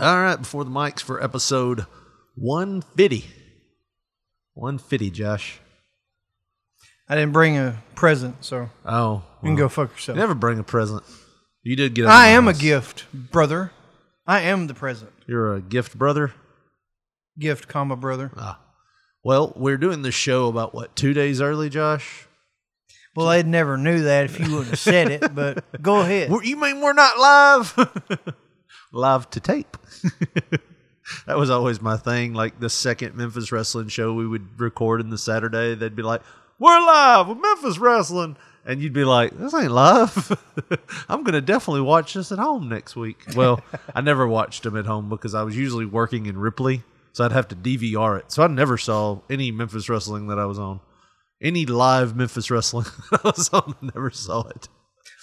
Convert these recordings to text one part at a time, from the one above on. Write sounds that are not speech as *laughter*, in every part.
All right, before the mics for episode 150. 150, Josh. I didn't bring a present, so Oh, you can go fuck yourself. Never bring a present. You did get. I am a gift, brother. I am the present. You're a gift brother. Gift, comma, brother. Ah. Well, we're doing this show about what two days early, Josh. Well, I'd never knew that if you wouldn't have said it, but go *laughs* ahead. We're- you mean we're not live? *laughs* live to tape. *laughs* that was always my thing. Like the second Memphis wrestling show we would record in the Saturday, they'd be like, "We're live with Memphis wrestling," and you'd be like, "This ain't live." *laughs* I'm gonna definitely watch this at home next week. Well, I never watched them at home because I was usually working in Ripley, so I'd have to DVR it. So I never saw any Memphis wrestling that I was on. Any live Memphis wrestling *laughs* that I was on, I never saw it.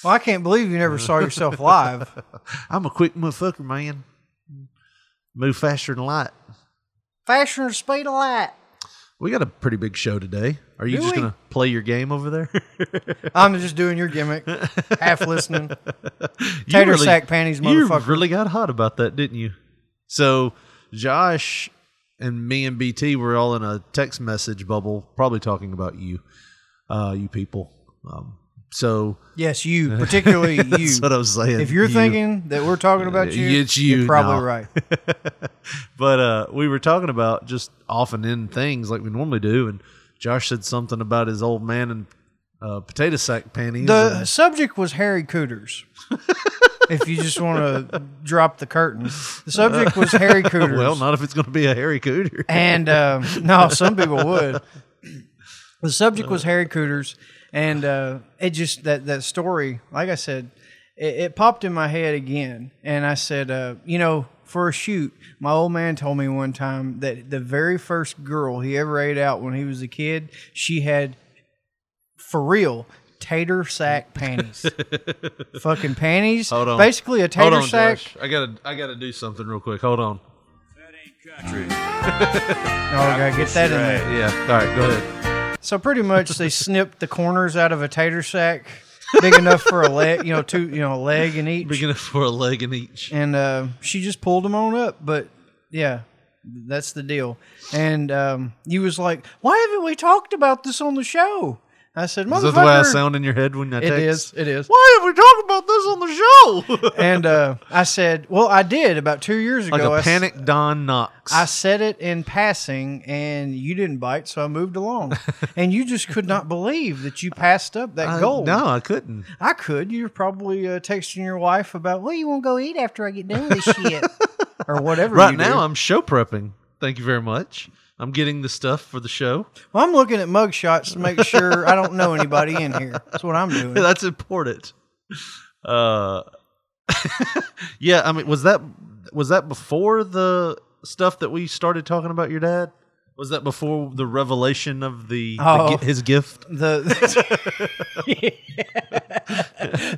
Well, I can't believe you never saw yourself live. *laughs* I'm a quick motherfucker, man. Move faster than light. Faster than the speed of light. We got a pretty big show today. Are you Do just we? gonna play your game over there? *laughs* I'm just doing your gimmick, half listening. *laughs* You Tater really- sack panties, motherfucker. You motherfucker. really got hot about that, didn't you? So Josh and me and BT were all in a text message bubble, probably talking about you, uh, you people. Um, so Yes, you, particularly *laughs* you. that's what I was saying. If you're You. thinking that we're talking about you, It's you are probably now. right. *laughs* but uh, we were talking about just off and in things like we normally do, and Josh said something about his old man and uh, potato sack panties. The and- subject was Harry Cooters. *laughs* if you just want to drop the curtain, the subject was Harry Cooters. well, not if it's going to be a Harry Cooter. and um, no, some people would. The subject was Harry Cooters, and uh, it just that that story, like I said, it, it popped in my head again, and I said, uh, you know, for a shoot, my old man told me one time that the very first girl he ever ate out when he was a kid, she had, for real. Tater sack *laughs* panties, fucking panties. Hold on. Basically, a Hold tater on, sack. Josh. I gotta, I gotta do something real quick. Hold on. That ain't country. *laughs* Oh, I gotta get that in there. Yeah. All right. Go ahead. So pretty much they snipped the corners out of a tater sack, big enough for a leg, you know, two, you know, a leg in each, Big enough for a leg in each. and uh, she just pulled them on up. But yeah, that's the deal. And um, he was like, "Why haven't we talked about this on the show?" I said, Is that the way I "Motherfucker, sound in your head when I it text? is, it is." Why have we talked about this on the show? *laughs* And uh, I said, "Well, I did about two years ago. like I a s- panic Don Knotts. I said it in passing, and you didn't bite, so I moved along. *laughs* and you just could not believe that you passed up that I- goal. No, I couldn't. I could. You're probably uh, texting your wife about, well, you want to go eat after I get done with this shit, or whatever. Right you now, do. I'm show prepping. Thank you very much. I'm getting the stuff for the show. well, I'm looking at mug shots to make sure I don't know anybody in here. That's what I'm doing. *laughs* That's important. Uh, *laughs* yeah. I mean, was that was that before the stuff that we started talking about your dad? Was that before the revelation of the, the Oh. gi- his gift? The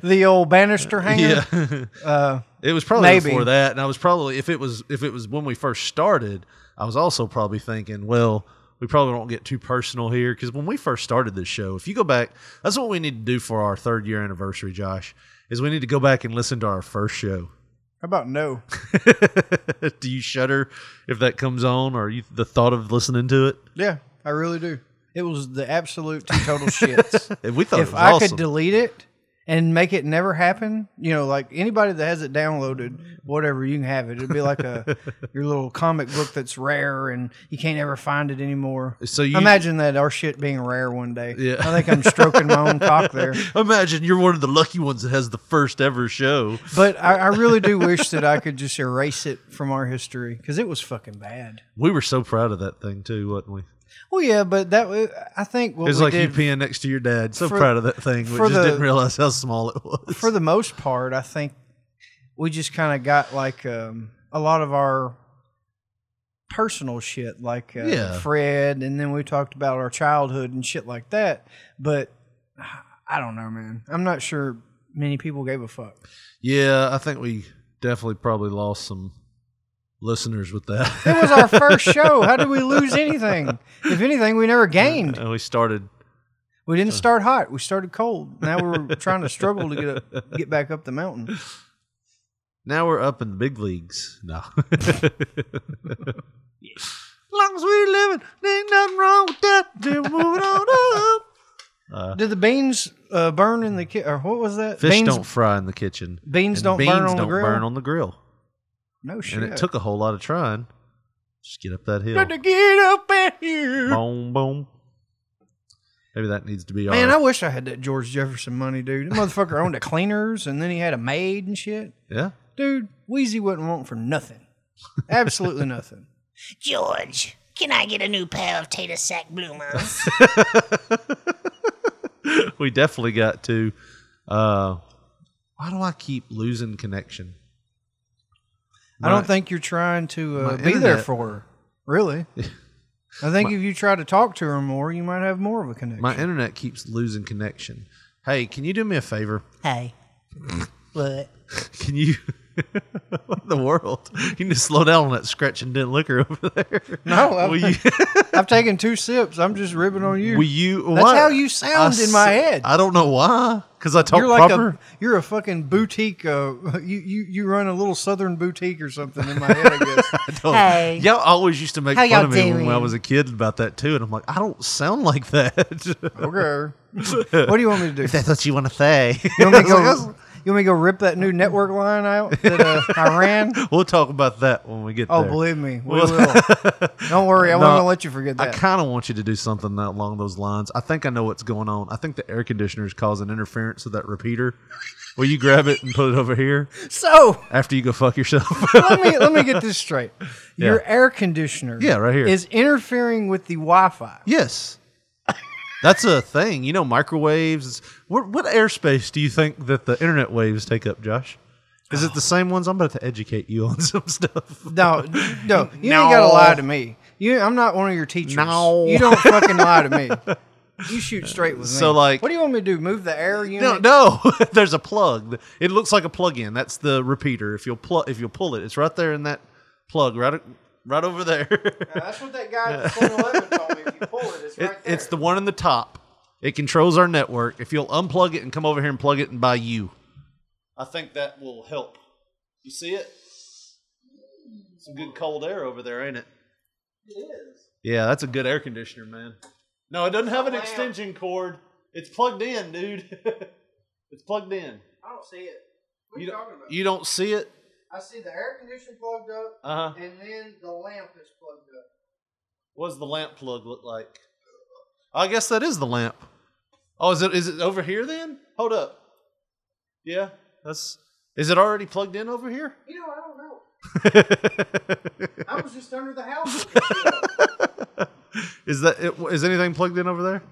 *laughs* the old banister hanger. Yeah. Uh, *laughs* It was probably Maybe. before that, and I was probably if it was if it was when we first started, I was also probably thinking, well, we probably won't get too personal here because when we first started this show, if you go back, that's what we need to do for our third year anniversary, Josh. Is we need to go back and listen to our first show. how about no? *laughs* do you shudder if that comes on, or you, the thought of listening to it? Yeah, I really do. It was the absolute total shits. If *laughs* we thought if I awesome. could delete it and make it never happen, you know, like anybody that has it downloaded, whatever, you can have it. It'd be like a *laughs* your little comic book that's rare and you can't ever find it anymore. So you- imagine that our shit being rare one day. Yeah. I think I'm stroking my own cock there. *laughs* Imagine you're one of the lucky ones that has the first ever show. But I, I really do wish that I could just erase it from our history because it was fucking bad. We were so proud of that thing too, wasn't we? Well, yeah, but that wa- I think what It was like you peeing next to your dad. So for- proud of that thing. We just the- didn't realize how small it was. for the most part, I think we just kind of got like um, a lot of our personal shit, like uh, Yeah. Fred, and then we talked about our childhood and shit like that. But I don't know, man. I'm not sure many people gave a fuck. yeah, I think we definitely probably lost some listeners with that. It was our first *laughs* show. How did we lose anything? If anything, we never gained. and we started. We didn't uh. start hot. We started cold. Now we're trying to struggle to get up, get back up the mountain. Now we're up in the big leagues. No. As *laughs* long as we're living, ain't nothing wrong with that. Then we're moving on up. *laughs* Uh. Did the beans uh, burn in the ki- or what was that? Fish beans, don't fry in the kitchen. beans and don't beans burn on don't the grill. burn on the grill. No shit. And it took a whole lot of trying. Just get up that hill. Got to get up in here. boom, boom. Maybe that needs to be on. Man, I wish I had that George Jefferson money, dude. That motherfucker owned a *laughs* cleaners and then he had a maid and shit. yeah. Dude, Weezy wouldn't want for nothing. Absolutely nothing. *laughs* George, can I get a new pair of tater sack bloomers? *laughs* we definitely got to. Uh, why do I keep losing connection? I don't think you're trying to uh, my be there for her. Really? *laughs* I think if you try to talk to her more, you might have more of a connection. my internet keeps losing connection. Hey, can you do me a favor? hey. *laughs* What? Can you? What *laughs* in the world? You need to slow down on that scratch and dent liquor over there. No, I've- *laughs* you? I've taken two sips. I'm just ribbing on you. will you? That's why- how you sound I in my head. I don't know why. Because I talk you're like proper. a you're a fucking boutique. Uh, *laughs* you, you you run a little southern boutique or something in my head. I guess. Don't- Hey. Y'all always used to make How fun y'all of me when I was a kid about that too, and I'm like, I don't sound like that. okay. what do you want me to do? That's what you want to say. You want me to go? You want me to go rip that new network line out that uh, I *laughs* ran? we'll talk about that when we get Oh, there. Oh, believe me, we will. *laughs* Don't worry, I No, gonna let you forget that. I kind of want you to do something that- along those lines. I think I know what's going on. I think the air conditioner is causing interference with that repeater. Will you grab it and put it over here so after you go fuck yourself? *laughs* let me let me get this straight. Your Yeah. air conditioner, Yeah, right here. is interfering with the Wi-Fi. yes. That's a thing. You know, microwaves. What, what airspace do you think that the internet waves take up, Josh? Is it oh. the same ones? I'm about to educate you on *laughs* some stuff. No, no, you ain't gotta lie to me. You, I'm not one of your teachers. No. you don't fucking lie to me. You shoot straight with me. So, like- what do you want me to do? Move the air No, unit? no. *laughs* There's a plug. It looks like a plug-in. That's the repeater. If you'll plug, if you'll pull it, it's right there in that plug, right, right over there. That's what that guy *laughs* at 7-Eleven told me. If you pull it, it's It- right there. it's the one in the top. It controls our network. If you'll unplug it and come over here and plug it in by you, I think that will help. You see it? Some good cold air over there, ain't it? It is. Yeah, that's a good air conditioner, man. No, it doesn't have an extension cord. It's plugged in, dude. *laughs* it's plugged in. I don't see it. What are You you don't, talking about? you don't see it? I see the air conditioner plugged up, Uh huh. and then the lamp is plugged up. What does the lamp plug look like? I guess that is the lamp. Oh, is it is it over here then? Hold up. Yeah, that's. Is it already plugged in over here? You know, I don't know. *laughs* I was just under the house. looking shit up. is that it, is anything plugged in over there?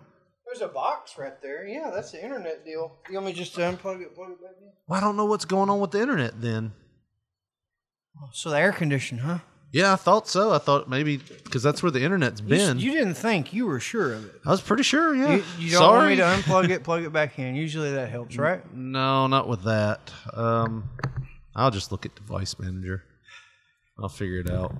There's a box right there. Yeah, that's the internet deal. You want me just to unplug it, plug it back in? Well, I don't know what's going on with the internet then. So the air conditioner, huh? Yeah, I thought so. I thought maybe because that's where the internet's You, been. s- you didn't think you were sure of it. I was pretty sure. Yeah. You, you don't Sorry. want me to unplug it, *laughs* plug it back in. Usually that helps, right? No, not with that. Um, I'll just look at device manager. I'll figure it out.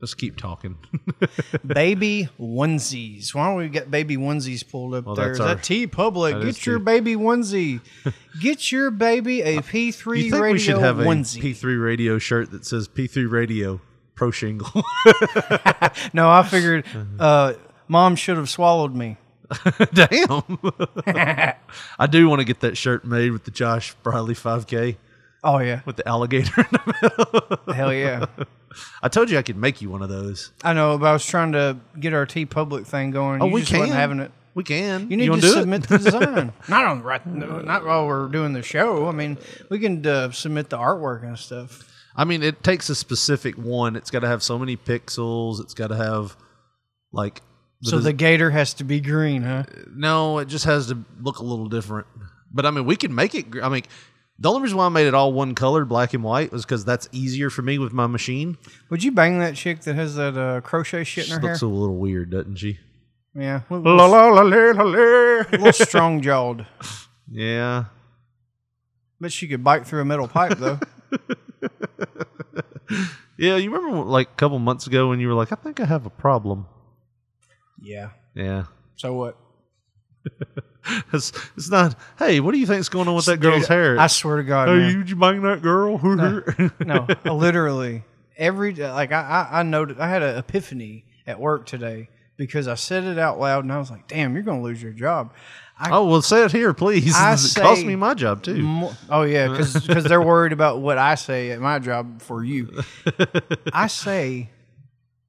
Just keep talking. *laughs* baby onesies. Why don't we get baby onesies pulled up Well, there? that's Is our- that TeePublic? that Get your T. baby onesie. *laughs* Get your baby a P3 you think radio we should have onesie. a P3 radio shirt that says P3 Radio Pro Shingle? *laughs* no, I figured uh, mom should have swallowed me. *laughs* Damn. *laughs* I do want to get that shirt made with the Josh Briley 5K Oh yeah, with the alligator in the middle. hell yeah. I told you I could make you one of those. I know, but I was trying to get our TeePublic thing going. Oh, you we just can. wasn't having it. We can. You need wanna do submit it? the design. not on right, no, not while we're doing the show. I mean, we can uh, submit the artwork and stuff. I mean, it takes a specific one. It's got to have so many pixels. It's got to have like. So the gator has to be green, huh? no, it just has to look a little different. But I mean, we can make it. I mean, the only reason why I made it all one color, black and white, was because that's easier for me with my machine. Would you bang that chick that has that uh, crochet shit in She her hair? looks a little weird, doesn't she? yeah, a La little, la la la la la. little strong jawed. *laughs* Yeah. Bet she could bite through a metal pipe though. *laughs* *laughs* Yeah, you remember like a couple months ago when you were like, I think I have a problem. yeah. Yeah. So what? *laughs* it's, it's not. Hey, what do you think's going on with that girl's hair? I swear to God, Hey, man. you, you bang that girl? *laughs* no, literally every like I I, I noted I had an epiphany at work today because I said it out loud and I was like, "Damn, you're gonna lose your job." I, oh well, say it here, please. I *laughs* it cost me my job too. Mo- oh yeah, because they're worried about what I say at my job for you. *laughs* I say,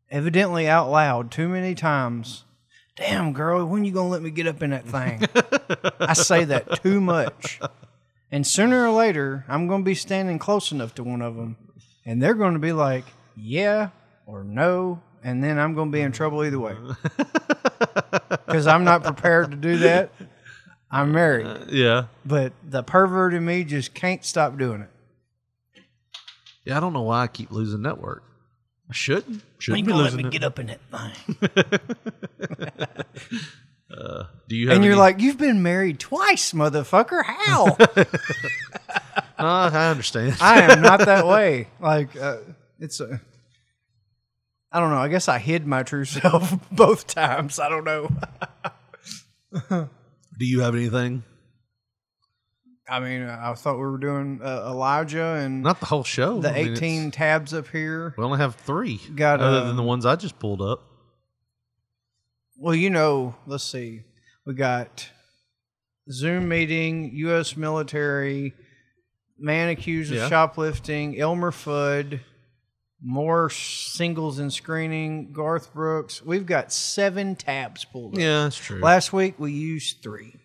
evidently out loud, too many times. Damn girl, when you gonna let me get up in that thing? *laughs* I say that too much, and sooner or later, I'm gonna be standing close enough to one of them, and they're gonna be like, "Yeah" or "No," and then I'm gonna be in trouble either way because I'm not prepared to do that. I'm married Yeah, but the pervert in me just can't stop doing it. yeah. I don't know why I keep losing network. I shouldn't. You Shouldn't be gonna let losing me it. get up in that thing? *laughs* Do you have? And you're any- like, you've been married twice, motherfucker. How? *laughs* Uh, I understand. I am not that *laughs* way. Like, uh, it's a. I don't know. I guess I hid my true self both times. I don't know. Do you have anything? I mean, I thought we were doing uh, Elijah and Not the whole show. the I mean, 18 tabs up here. we only have three. Got, other uh, than the ones I just pulled up. Well, you know, let's see. We got Zoom meeting, U.S. military, man accused of Yeah. shoplifting, Elmer Fudd, more singles and screening, Garth Brooks. We've got seven tabs pulled up. Yeah, that's true. Last week we used three.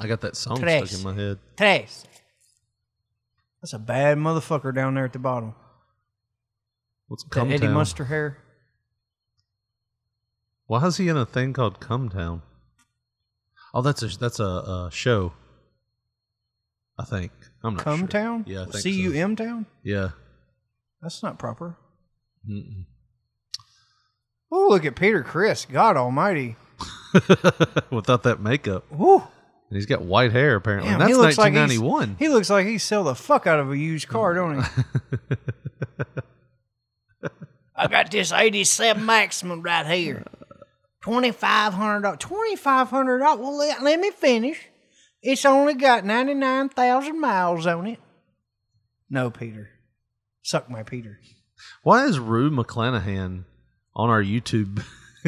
I got that song Tres. stuck in my head. Tres. That's a bad motherfucker down there at the bottom. What's That Come Eddie Town? Munster hair. Why is he in a thing called Come Town? Oh, that's a that's a, a show. I think. I'm not Cum sure. Town? Yeah, I think C U Town? Yeah. That's not proper. Mm-mm. Oh, look at Peter Criss. God almighty. *laughs* Without that makeup, Woo. and he's got white hair apparently. Damn, and he that's looks like he's- 1991. He looks like he sell the fuck out of a used car, don't he? *laughs* I got this 87 Maxima right here. $2,500. $2,500. Well, let, let me finish. It's only got 99,000 miles on it. No, Peter. Suck my Peter. Why is Rue McClanahan on our YouTube? *laughs*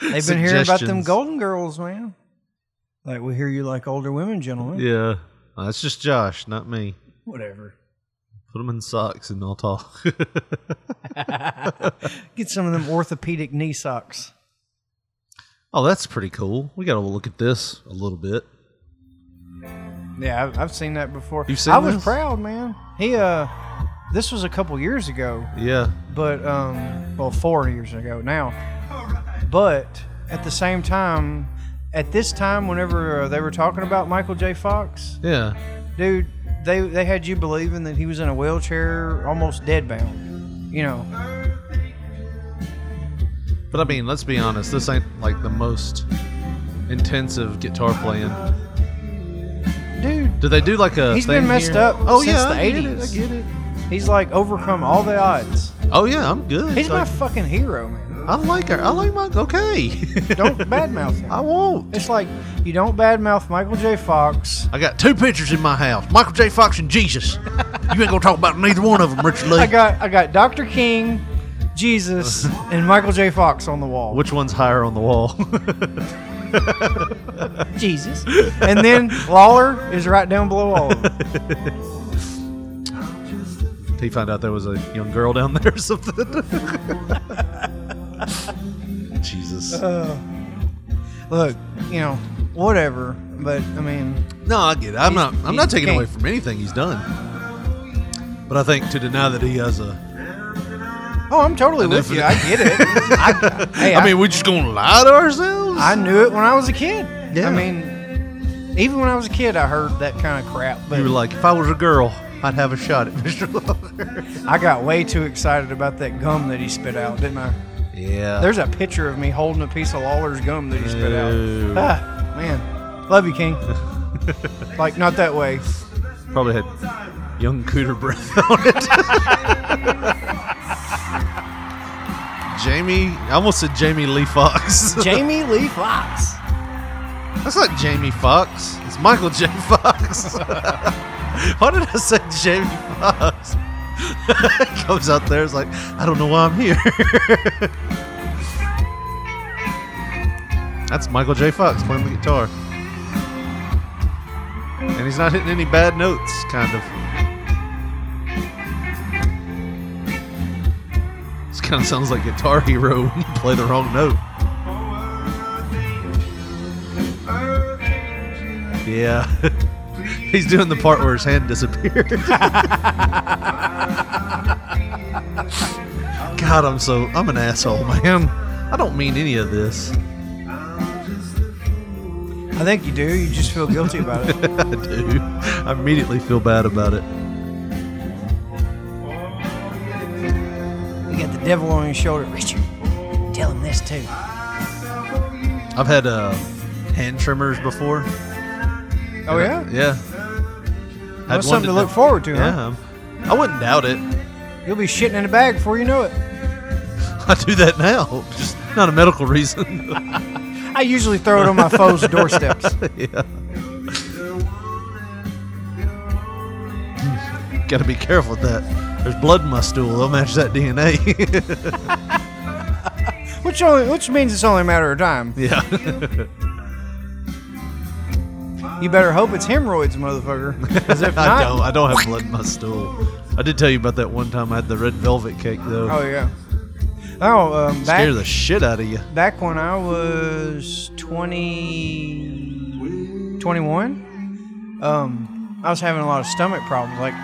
They've been hearing about them? Golden Girls, man. Like, we hear you like older women, gentlemen. Yeah, Uh, that's just Josh, not me. Whatever. Put them in socks and I'll talk. *laughs* Get some of them orthopedic knee socks. oh, that's pretty cool. We got to look at this a little bit. Yeah, I've, I've seen that before. You've seen I was this? proud, man. He, uh, this was a couple years ago. Yeah, but um, well, four years ago now. But at the same time, at this time, whenever uh, they were talking about Michael J. Fox, yeah. dude, they they had you believing that he was in a wheelchair, almost deadbound. You know, But I mean, let's be honest. This ain't like the most intensive guitar playing. dude, Do they do like a? He's thing been messed here? up Oh since yeah, the I get it, 80s. I get it. He's like overcome all the odds. Oh yeah, I'm good. He's my Like, fucking hero, man. I like her. I like my. Okay. *laughs* Don't badmouth him. I won't. It's like you don't badmouth Michael J. Fox. I got two pictures in my house: Michael J. Fox and Jesus. you ain't gonna talk about neither one of them, Richard Lee. I got I got Dr. King, Jesus, *laughs* and Michael J. Fox on the wall. Which one's higher on the wall? Jesus. And then Lawler is right down below all of them. *laughs* he found out there was a young girl down *laughs* there or something. Jesus. Uh, look, you know, whatever. But I mean, No, I get it. I'm not. I'm not taking away from anything he's done. But I think to deny that he has a. oh, I'm totally with you. I get it. I, *laughs* hey, I mean, we're just gonna lie to ourselves. I knew it when I was a kid. Yeah. I mean, even when I was a kid, I heard that kind of crap. But you were like, if I was a girl, I'd have a shot at *laughs* Mr. Lawler. I got way too excited about that gum that he spit out, didn't I? Yeah. There's a picture of me holding a piece of Lawler's gum that he spit out. Ew. Ah, man, love you, King. *laughs* like not that way. probably had young cooter breath *laughs* on it. Jamie, I almost said Jamie Lee Fox. Jamie Lee Fox. That's not Jamie Foxx. It's Michael J. Fox. *laughs* why did I say Jamie Foxx? *laughs* comes out there, it's like, I don't know why I'm here. *laughs* That's Michael J. Fox playing the guitar. And he's not hitting any bad notes, kind of. This kind of sounds like Guitar Hero when you play the wrong note. Yeah. *laughs* He's doing the part where his hand disappeared. *laughs* God, I'm so I'm an asshole, man. I don't mean any of this. I think you do. You just feel guilty about it. *laughs* I do. I immediately feel bad about it. You got the devil on your shoulder. Richard, tell him this too. I've had uh, hand tremors before. Oh yeah, Yeah. Had that's something to look forward to. Huh? Yeah. I wouldn't doubt it. You'll be shitting in a bag before you know it. *laughs* I do that now. Just not a medical reason. *laughs* I usually throw it on my foes' *laughs* doorsteps. yeah. Got to be careful with that. There's blood in my stool. They'll match that DNA. Which only, which means it's only a matter of time. yeah. You better hope it's hemorrhoids, motherfucker. *laughs* Because if I don't. I don't have blood in my stool. I did tell you about that one time I had the red velvet cake though. oh yeah. Oh, um, back, Scare the shit out of you. back when I was 20, 21, um, I was having a lot of stomach problems. Like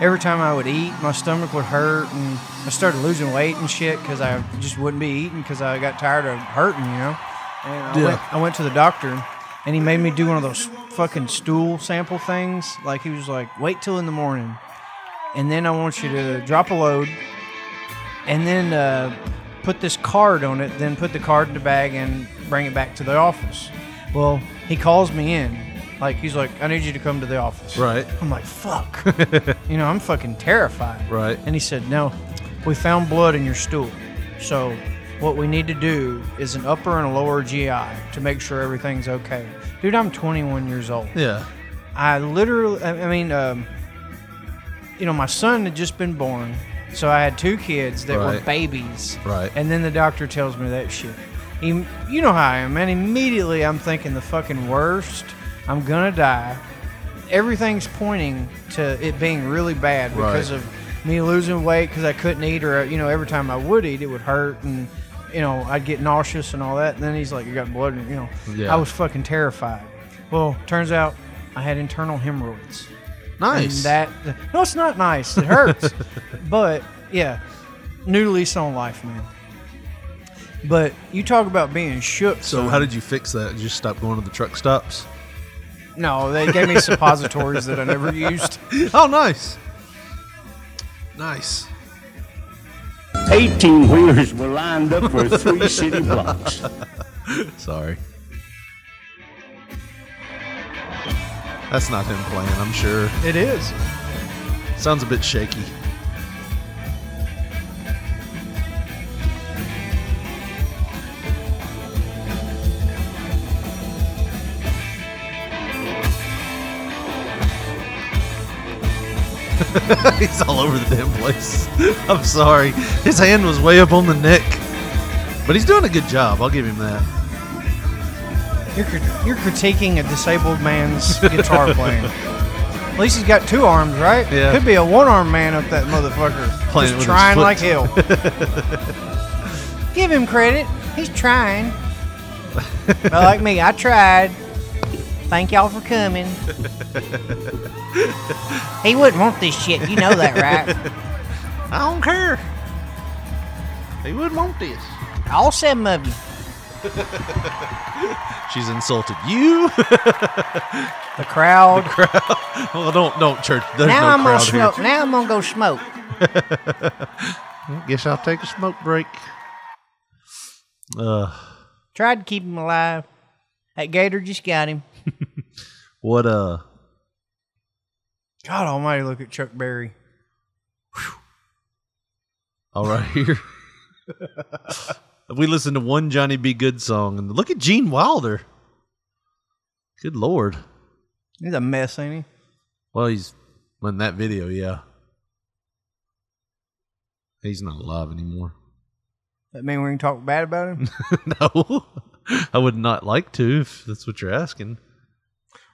every time I would eat, my stomach would hurt, and I started losing weight and shit because I just wouldn't be eating because I got tired of hurting, you know. And I, Yeah. went, I went to the doctor, and he made me do one of those fucking stool sample things. Like he was like, wait till in the morning, and then I want you to drop a load, and then uh, put this card on it, then put the card in the bag and bring it back to the office. Well, he calls me in. Like, he's like, I need you to come to the office. Right. I'm like, fuck. *laughs* you know, I'm fucking terrified. Right. And he said, no, we found blood in your stool. So, what we need to do is an upper and a lower GI to make sure everything's okay. Dude, I'm 21 years old. Yeah. I literally, I mean, um, you know, my son had just been born, so I had two kids that were babies. Right. And then the doctor tells me that shit. He, you know how I am, man. Immediately, I'm thinking the fucking worst. I'm gonna die. Everything's pointing to it being really bad because Right. of me losing weight because I couldn't eat, or you know, every time I would eat, it would hurt, and you know, I'd get nauseous and all that. And then he's like, "You got blood," in you know. Yeah. I was fucking terrified. Well, turns out I had internal hemorrhoids. Nice. And that no, it's not nice. It hurts. *laughs* but yeah, new lease on life, man. But you talk about being shook. so son. how did you fix that? Did you just stop going to the truck stops? No, they gave me suppositories that I never *laughs* used. Oh, nice. Nice. 18 wheelers were lined up for three city blocks. *laughs* Sorry. That's not him playing, I'm sure. It is. Sounds a bit shaky. *laughs* He's all over the damn place. *laughs* I'm sorry. His hand was way up on the neck. But he's doing a good job. I'll give him that. You're you're critiquing a disabled man's *laughs* guitar playing. At least he's got two arms, right? Yeah. Could be a one armed man up that motherfucker. Playing Just trying like hell. Give him credit. He's trying. like me, I tried. Thank y'all for coming. He wouldn't want this shit. You know that, right? *laughs* I don't care. He wouldn't want this. All seven of you. *laughs* She's insulted you. *laughs* The crowd. well, don't don't church. There's now no I'm gonna crowd smoke. here. Now I'm gonna go smoke. Guess I'll take a smoke break. Uh, Tried to keep him alive. That gator just got him. *laughs* what uh? God Almighty, look at Chuck Berry. All right here. *laughs* we listened to one Johnny B. Goode song, and look at Gene Wilder. Good lord. He's a mess, ain't he? Well, he's in that video, yeah. He's not alive anymore. That mean we can talk bad about him? *laughs* no, I would not like to if that's what you're asking.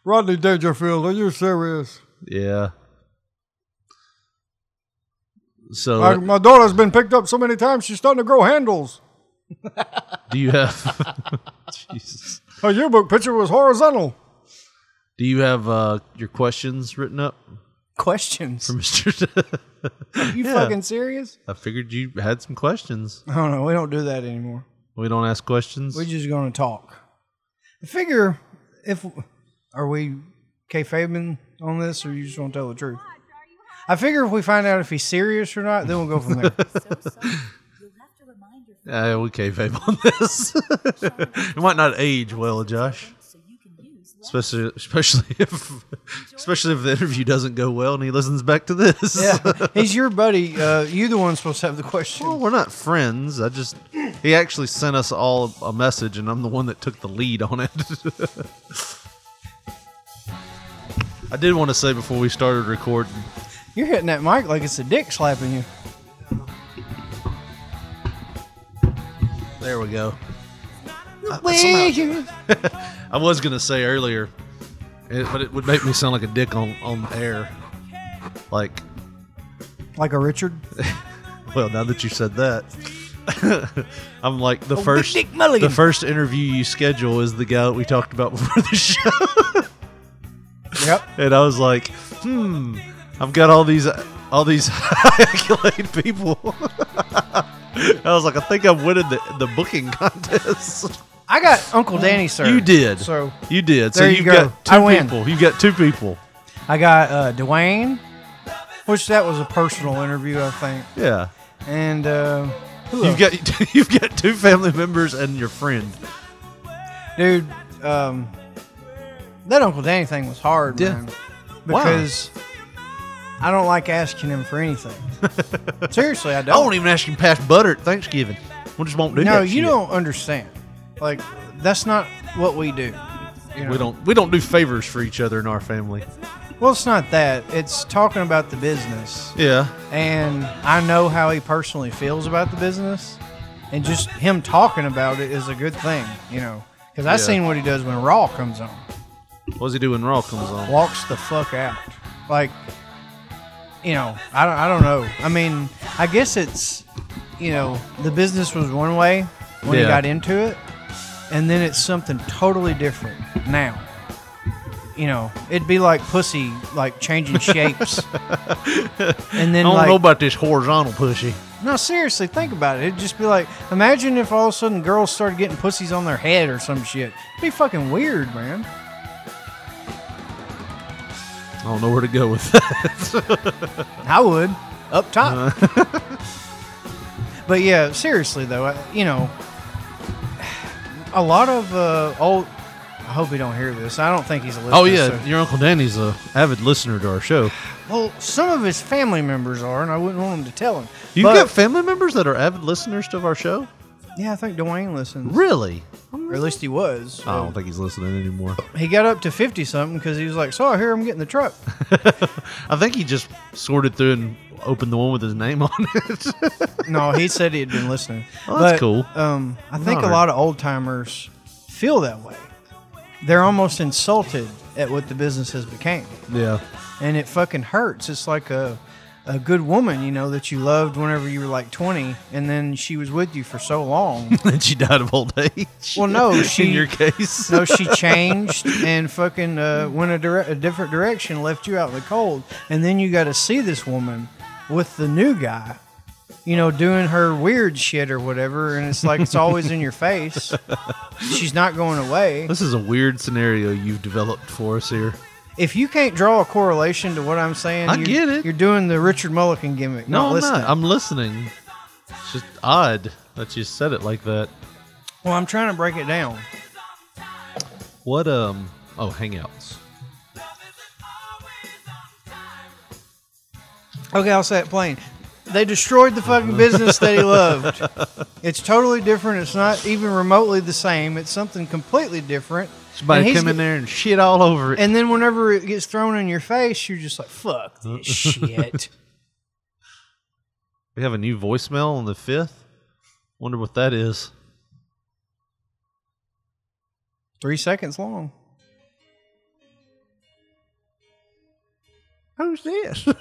Rodney Dangerfield, are you serious? Yeah. So, uh, my daughter's been picked up so many times she's starting to grow handles. *laughs* do you have? *laughs* Jesus. Her yearbook picture was horizontal. Do you have uh, your questions written up Questions? for Mister? *laughs* You Yeah. fucking serious? I figured you had some questions. I don't know. We don't do that anymore. We don't ask questions. We're just going to talk. I figure if are we kayfabing on this, or you just want to tell the truth? I figure if we find out if he's serious or not, then we'll go from there. *laughs* Uh, we kayfabe on this. *laughs* it might not age well, Josh. Especially, especially *laughs* if, especially if the interview doesn't go well and he listens back to this. yeah, he's your buddy. Uh, you the one supposed to have the question. Well, we're not friends. I just he actually sent us all a message, and I'm the one that took the lead on it. I did want to say before we started recording, You're hitting that mic like it's a dick slapping you. there we go. Well, *laughs* I was gonna say earlier, it, but it would make me sound like a dick on on air. Like, like a Richard. *laughs* well, now that you said that, *laughs* I'm like the Oh, first the first interview you schedule is the guy that we talked about before the show. Yep. and I was like, hmm, I've got all these all these high *laughs* accolade people. *laughs* I was like, I think I'm winning the, the booking contest. I got Uncle Danny, sir. You did. So You did. So you you've go. got two I win. people. You've got two people. I got uh, Dwayne, which that was a personal interview, I think. Yeah. And uh, You've got *laughs* you've got two family members and your friend. dude. Um, that Uncle Danny thing was hard, Yeah. man, Why? because I don't like asking him for anything. *laughs* Seriously, I don't. I won't even ask you to pass butter at Thanksgiving. We just won't do that. no, that you shit. don't understand. Like that's not what we do. You know? We don't we don't do favors for each other in our family. Well, it's not that. It's talking about the business. Yeah. and I know how he personally feels about the business, and just him talking about it is a good thing, you know. Because I Yeah. seen what he does when Raw comes on, What does he do when Raw comes on? walks the fuck out, like, you know, I don't, I don't know. I mean, I guess it's, you know, the business was one way when he got into it, and then it's something totally different now. You know, it'd be like pussy, like changing shapes, *laughs* and then I don't like know about this horizontal pussy. No, seriously, think about it. It'd just be like, imagine if all of a sudden girls started getting pussies on their head or some shit. It'd be fucking weird, man. I don't know where to go with that. I would, up top. *laughs* but yeah, seriously though, I- you know, a lot of uh, old. I hope he don't hear this. I don't think he's a listener. Oh yeah, so- your uncle Danny's a avid listener to our show. Well, some of his family members are, and I wouldn't want him to tell him. You've But- got family members that are avid listeners to our show. Yeah, I think Dwayne listens, Really? or at least he was. I don't think he's listening anymore. He got up to fifty something because he was like, "So I hear him getting the truck." *laughs* I think he just sorted through and opened the one with his name on it. *laughs* No, he said he had been listening. Well, that's But, cool. Um, I think a lot of old timers feel that way. They're almost insulted at what the business has became, yeah. and it fucking hurts. It's like a a good woman, you know, that you loved whenever you were like twenty, and then she was with you for so long. *laughs* And she died of old age. Well, no, *laughs* she- In your case. no, she changed and fucking uh, went a, dire- a different direction, left you out in the cold, and then you got to see this woman with the new guy, you know, doing her weird shit or whatever, and it's like it's always in your face. *laughs* She's not going away. This is a weird scenario you've developed for us here. If you can't draw a correlation to what I'm saying, I you're, get it. You're doing the Richard Mulligan gimmick. No, not I'm listening. not. I'm listening. It's just odd that you said it like that. well, I'm trying to break it down. What um oh hangouts. Okay, I'll say it plain. They destroyed the fucking business that he loved. It's totally different. It's not even remotely the same. It's something completely different. Somebody he's come in there and shit all over it. And then whenever it gets thrown in your face, you're just like, "Fuck this uh-huh. shit." *laughs* we have a new voicemail on the fifth. Wonder what that is. Three seconds long. Who's this? *laughs*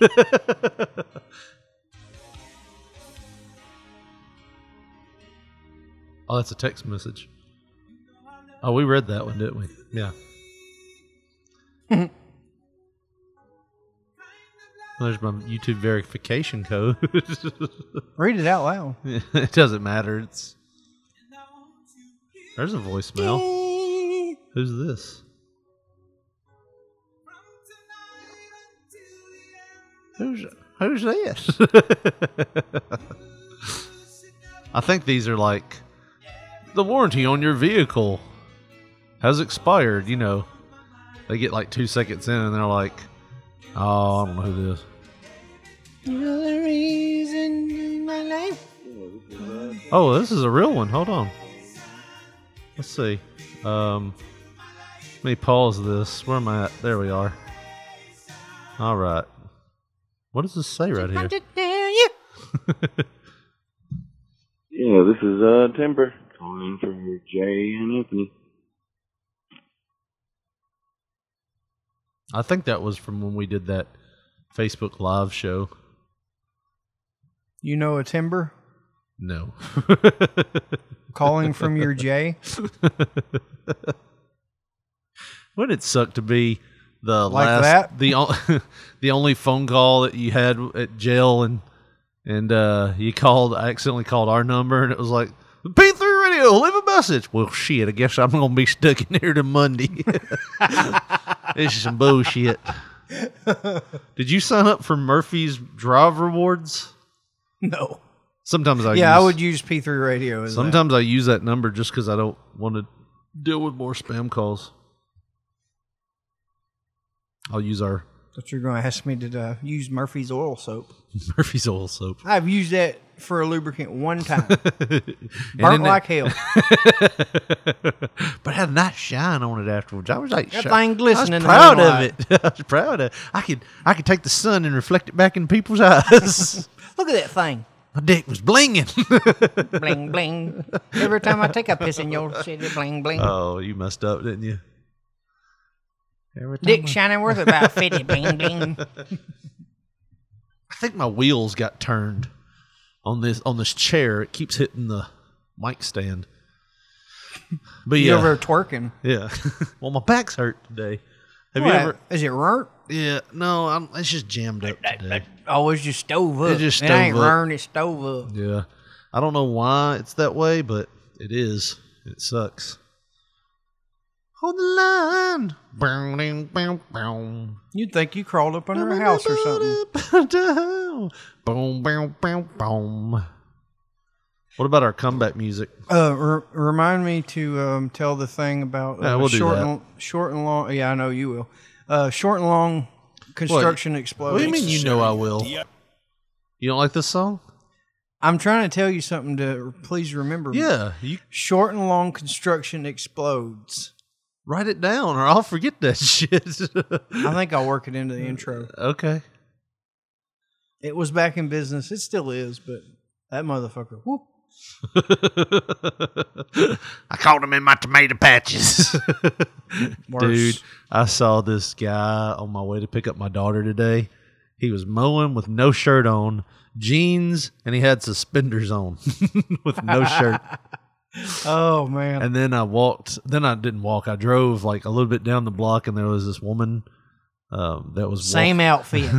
oh, that's a text message. Oh, we read that one, didn't we? Yeah. *laughs* There's my YouTube verification code. *laughs* Read it out loud. *laughs* it doesn't matter. It's there's a voicemail. Who's this? Who's who's this? I think these are like the warranty on your vehicle has expired. You know, they get like two seconds in and they're like, "Oh, I don't know who this." You're the reason in my life. Oh, this is a real one. Hold on. Let's see. Um, let me pause this. Where am I at? There we are. All right. What does this say right here? *laughs* Yeah, this is uh Timber calling for Jay and Anthony. I think that was from when we did that Facebook Live show. You know a timber No. *laughs* calling from your J. *laughs* Wouldn't it suck to be the Like last that? the o- *laughs* the only phone call that you had at jail and and uh, you called accidentally called our number and it was like P radio leave a message. Well, shit, I guess I'm gonna be stuck in here to Monday. *laughs* this is some bullshit. Did you sign up for Murphy's Drive Rewards? No. Sometimes I Yeah, I use- would use P3 radio as that. Sometimes I use that number just because I don't want to deal with more spam calls. I'll use our But you're going to ask me to uh, use Murphy's oil soap. *laughs* Murphy's oil soap. I've used that for a lubricant one *laughs* time. Burnt like hell. *laughs* but had a nice shine on it afterwards. I was like, That thing glistening. I was proud of it. *laughs* I was proud of. I could I could take the sun and reflect it back in people's eyes. Look at that thing. My dick was blinging. Bling, bling. Every time I take a piss in your city, bling, bling. oh, you messed up, didn't you? Dick I- shining worth about 50, bling, bling. I think my wheels got turned on this on this chair. It keeps hitting the mic stand. *laughs* But You yeah, over twerking. yeah. *laughs* well, my back's hurt today. Have What? you ever? Is it burnt? Yeah, no. I'm, it's just jammed up today. Oh, it's just stove up. It just It ain't stove up. burnt, it's stove up. Yeah, I don't know why it's that way, but it is. It sucks. Hold the line. Bow, ding, bow, bow. You'd think you crawled up under a house or something. Boom, boom, boom, boom. What about our comeback music? Uh, re- remind me to um, tell the thing about uh, Yeah, we'll do short that. and short and long. Yeah, I know you will. Uh, short and long construction explodes. What do you mean you know I will? You don't like this song? I'm trying to tell you something to please remember. Yeah, you Short and long construction explodes. Write it down or I'll forget that *laughs* shit. I think I'll work it into the intro. okay. It was back in business. It still is, but that motherfucker. Whoop. *laughs* I caught him in my tomato patches. *laughs* Dude, I saw this guy on my way to pick up my daughter today. He was mowing with no shirt on, jeans, and he had suspenders on with no shirt. Oh man. And then I walked. Then I didn't walk. I drove like a little bit down the block, and there was this woman um, that was Same outfit.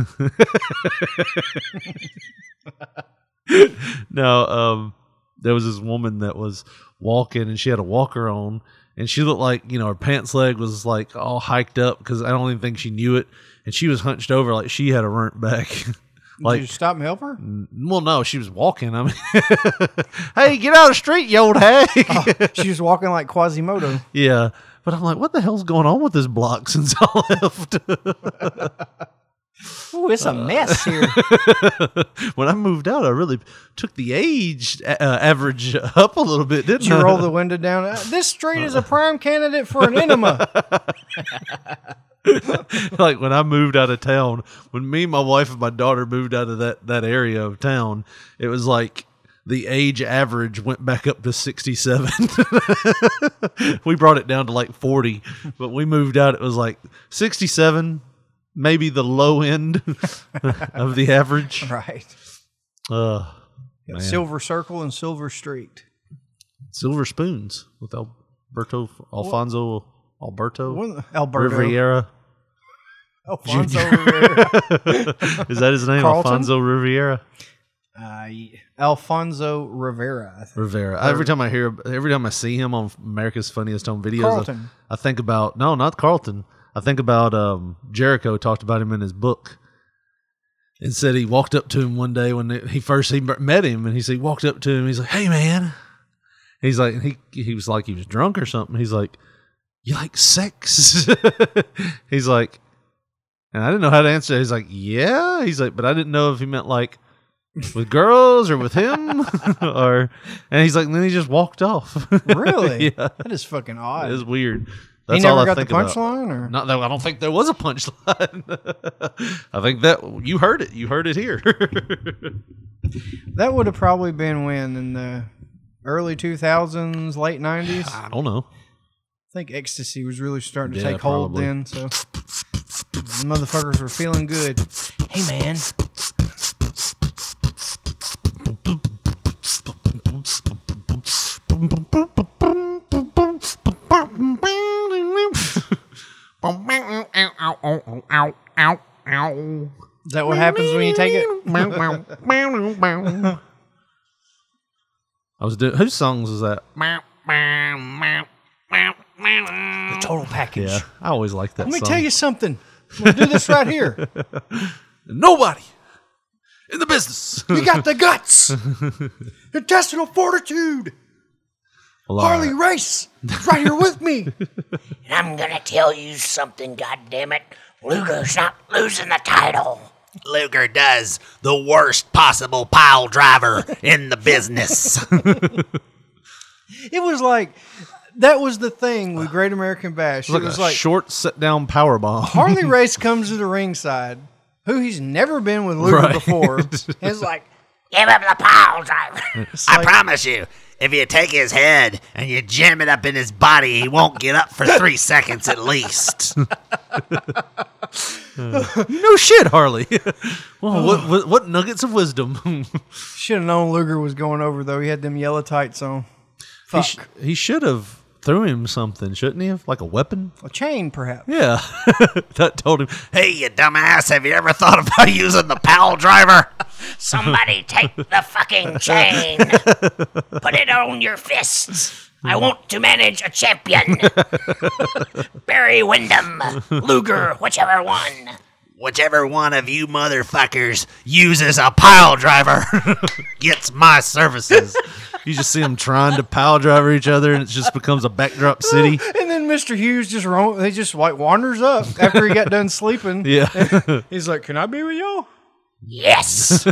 *laughs* no, um, there was this woman that was walking, and she had a walker on, and she looked like you know her pants leg was like all hiked up because I don't even think she knew it, and she was hunched over like she had a runt back. *laughs* Did like you stop and help her? well no she was walking i mean *laughs* hey get out of the street you old hag *laughs* She was walking like Quasimodo. Yeah. But I'm like, what the hell's going on with this block since I left? *laughs* Ooh, it's a mess here. when I moved out, I really took the age uh, average up a little bit, didn't you I? roll the window down. Uh, This street is a prime candidate for an enema. *laughs* like when I moved out of town, when me, my wife, and my daughter moved out of that that area of town, it was like the age average went back up to 67. *laughs* we brought it down to like 40, but we moved out, it was like 67, maybe the low end *laughs* of the average. right. Uh. Silver Circle and Silver Street. Silver Spoons with Alberto, Alfonso, Alberto, One- Alberto. Riviera. Alfonso Rivera. *laughs* Is that his name? Carlton? Alfonso Riviera? Uh. Alfonso Rivera, I think. Rivera. Every time I hear, every time I see him on America's Funniest Home Videos, Carlton. I, I think about no, not Carlton. I think about um, Jericho talked about him in his book, and said he walked up to him one day when he first he met him, and he said he walked up to him. He's like, "Hey, man," he's like, he he was like he was drunk or something. He's like, "You like sex?" *laughs* he's like, and I didn't know how to answer. He's like, "Yeah." He's like, but I didn't know if he meant like with girls or with him *laughs* or and he's like and then he just walked off *laughs* Really? yeah That is fucking odd. it was weird he that's never all I got the think about. punchline, or not that I don't think there was a punchline. I think that you heard it. You heard it here. that would have probably been when in the early two thousands, late nineties. I I don't know. Think ecstasy was really starting to Yeah, take hold probably. then. So the motherfuckers were feeling good. Hey man, is that what happens when you take it? I was doing whose songs is that? *laughs* The total package. Yeah, I always like that. Let me song. tell you something. We'll do this right here. *laughs* nobody in the business. You got the guts, *laughs* intestinal fortitude. Well, Harley right. Race, is right here with me. And I'm gonna tell you something, goddammit. Luger's not losing the title. Luger does the worst possible pile driver in the business. *laughs* It was like that was the thing with uh, Great American Bash. It was it like was a like short sit down power bomb. Harley *laughs* Race comes to the ringside, who he's never been with Luger Right. before. *laughs* It's like Give him the power driver. I like- promise you, if you take his head and you jam it up in his body, he won't get up for three *laughs* seconds at least. no shit, Harley. well, what, *sighs* what what nuggets of wisdom? should have known Luger was going over though. He had them yellow tights on. he, Fuck sh- he should have threw him something, shouldn't he? have? Like a weapon? a chain, perhaps. Yeah. *laughs* that told him, Hey, you dumbass, have you ever thought about *laughs* using the pile driver? *laughs* Somebody take the fucking chain. Put it on your fists. I want to manage a champion. Barry Windham, Luger, whichever one. Whichever one of you motherfuckers uses a pile driver *laughs* gets my services. *laughs* you just see them trying to pile driver each other and it just becomes a backdrop city. *laughs* And then Mr. Hughes just ro- he just like wanders up after he got done sleeping. Yeah. He's like, "Can I be with y'all?" Yes.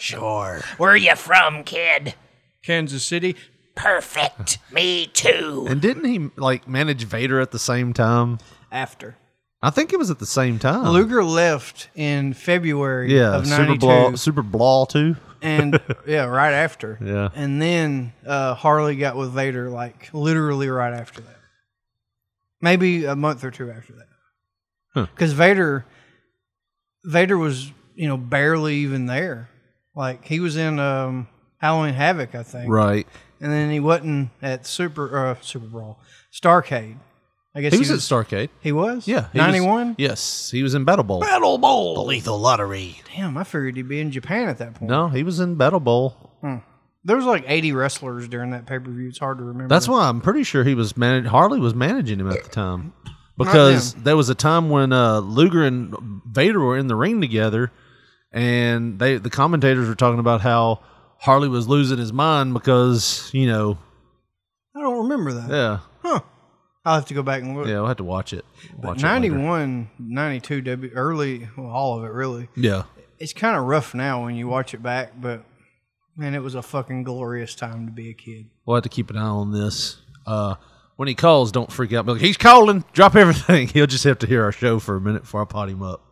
sure. Where are you from, kid? Kansas City. Perfect. Me too. and didn't he like manage Vader at the same time? After I think it was at the same time. Luger left in February yeah, of Super '92, Brawl, Super Brawl too. and *laughs* yeah, right after. Yeah. And then uh, Harley got with Vader like literally right after that. Maybe a month or two after that. Huh. Because Vader, Vader was you know barely even there. Like he was in um, Halloween Havoc, I think. Right. And then he wasn't at Super uh, Super Brawl, Starcade. I guess He was at Starcade. He was. Yeah. ninety one. Yes, he was in Battle Bowl. Battle Bowl. The lethal lottery. Damn, I figured he'd be in Japan at that point. No, he was in Battle Bowl. There was like eighty wrestlers during that pay per view. It's hard to remember. That's why I'm pretty sure he was managed. Harley was managing him at the time because there was a time when uh, Luger and Vader were in the ring together, and they the commentators were talking about how Harley was losing his mind because you know I don't remember that. yeah I'll have to go back and look. Yeah, we'll have to watch it. Watch it later. 91, 92, W, early, well, all of it really. Yeah. It's kind of rough now when you watch it back, but man, it was a fucking glorious time to be a kid. We'll have to keep an eye on this. Uh, when he calls, don't freak out. Be like, he's calling. Drop everything. *laughs* He'll just have to hear our show for a minute before I pot him up.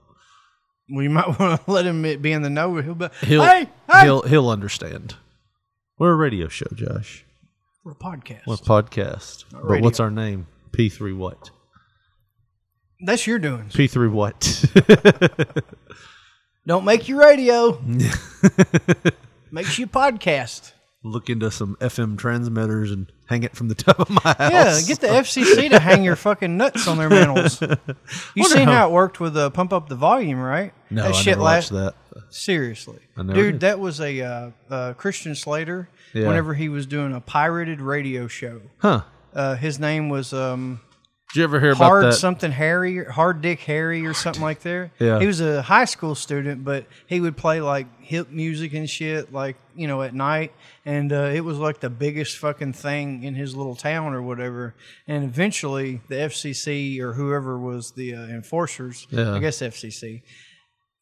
Well, you might *laughs* want to let him be in the know. He'll be, He'll hey, hey, he'll he'll understand. We're a radio show, Josh. we're a podcast. We're a podcast. But radio. what's our name? P three what? That's your doing. P three what? *laughs* Don't make your radio. *laughs* Makes you podcast. Look into some FM transmitters and hang it from the top of my house. Yeah, get the FCC to hang your fucking nuts on their mantles. *laughs* You seen how- how it worked with uh, pump up the volume, right? no, that I shit never last watched that. seriously, I never dude. did. That was a uh, uh, Christian Slater. Yeah. Whenever he was doing a pirated radio show, Huh? Uh, his name was um, Did you ever hear about Hard that? something Harry, or Hard Dick Harry, or something like that. Yeah. he was a high school student, but he would play like hip music and shit, like you know, at night, and uh, it was like the biggest fucking thing in his little town or whatever. And eventually, the FCC or whoever was the uh, enforcers, Yeah. I guess FCC,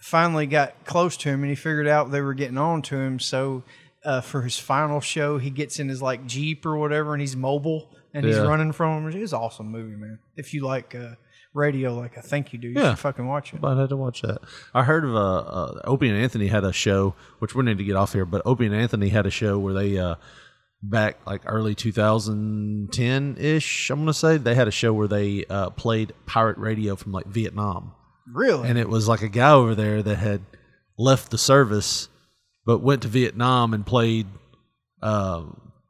finally got close to him, and he figured out they were getting on to him. So uh, for his final show, he gets in his like Jeep or whatever, and he's mobile and he's Yeah. running from him. It's an awesome movie, man. If you like uh, radio, like I think you do, you Yeah. should fucking watch it. But I had to watch that. I heard of uh, uh, Opie and Anthony had a show, which we need to get off here. But Opie and Anthony had a show where they uh, back like early 2010 ish. I'm gonna say they had a show where they uh, played pirate radio from like Vietnam, Really? and it was like a guy over there that had left the service but went to Vietnam and played. Uh,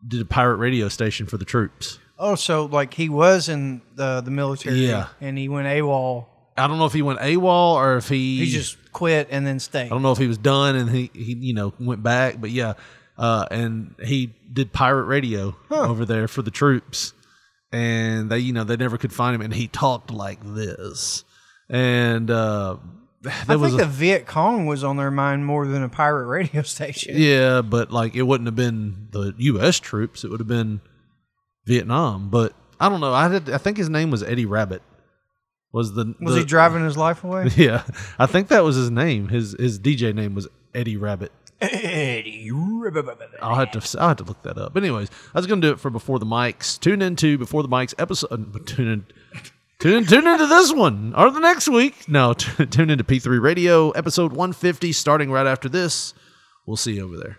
did a pirate radio station for the troops. Oh, so like he was in the the military, Yeah. and he went AWOL. I don't know if he went AWOL or if he He just quit and then stayed. I don't know if he was done and he, he you know went back, but yeah, uh, and he did pirate radio over there for the troops, and they you know they never could find him, and he talked like this, and uh, I was think a, the Viet Cong was on their mind more than a pirate radio *laughs* station. yeah, but like it wouldn't have been the U.S. troops; it would have been Vietnam. But I don't know. I had I think his name was Eddie Rabbitt. Was the Was the- he driving his life away? *laughs* Yeah, I think that was his name. His his DJ name was Eddie Rabbitt. Eddie. I'll have to I'll have to look that up. But anyways, I was gonna do it for before the mics. Tune into before the mics episode. uh, Tune in. Tune, tune into this one or the next week. No, t- *laughs* tune into P3 Radio episode 150 starting right after this. We'll see you over there.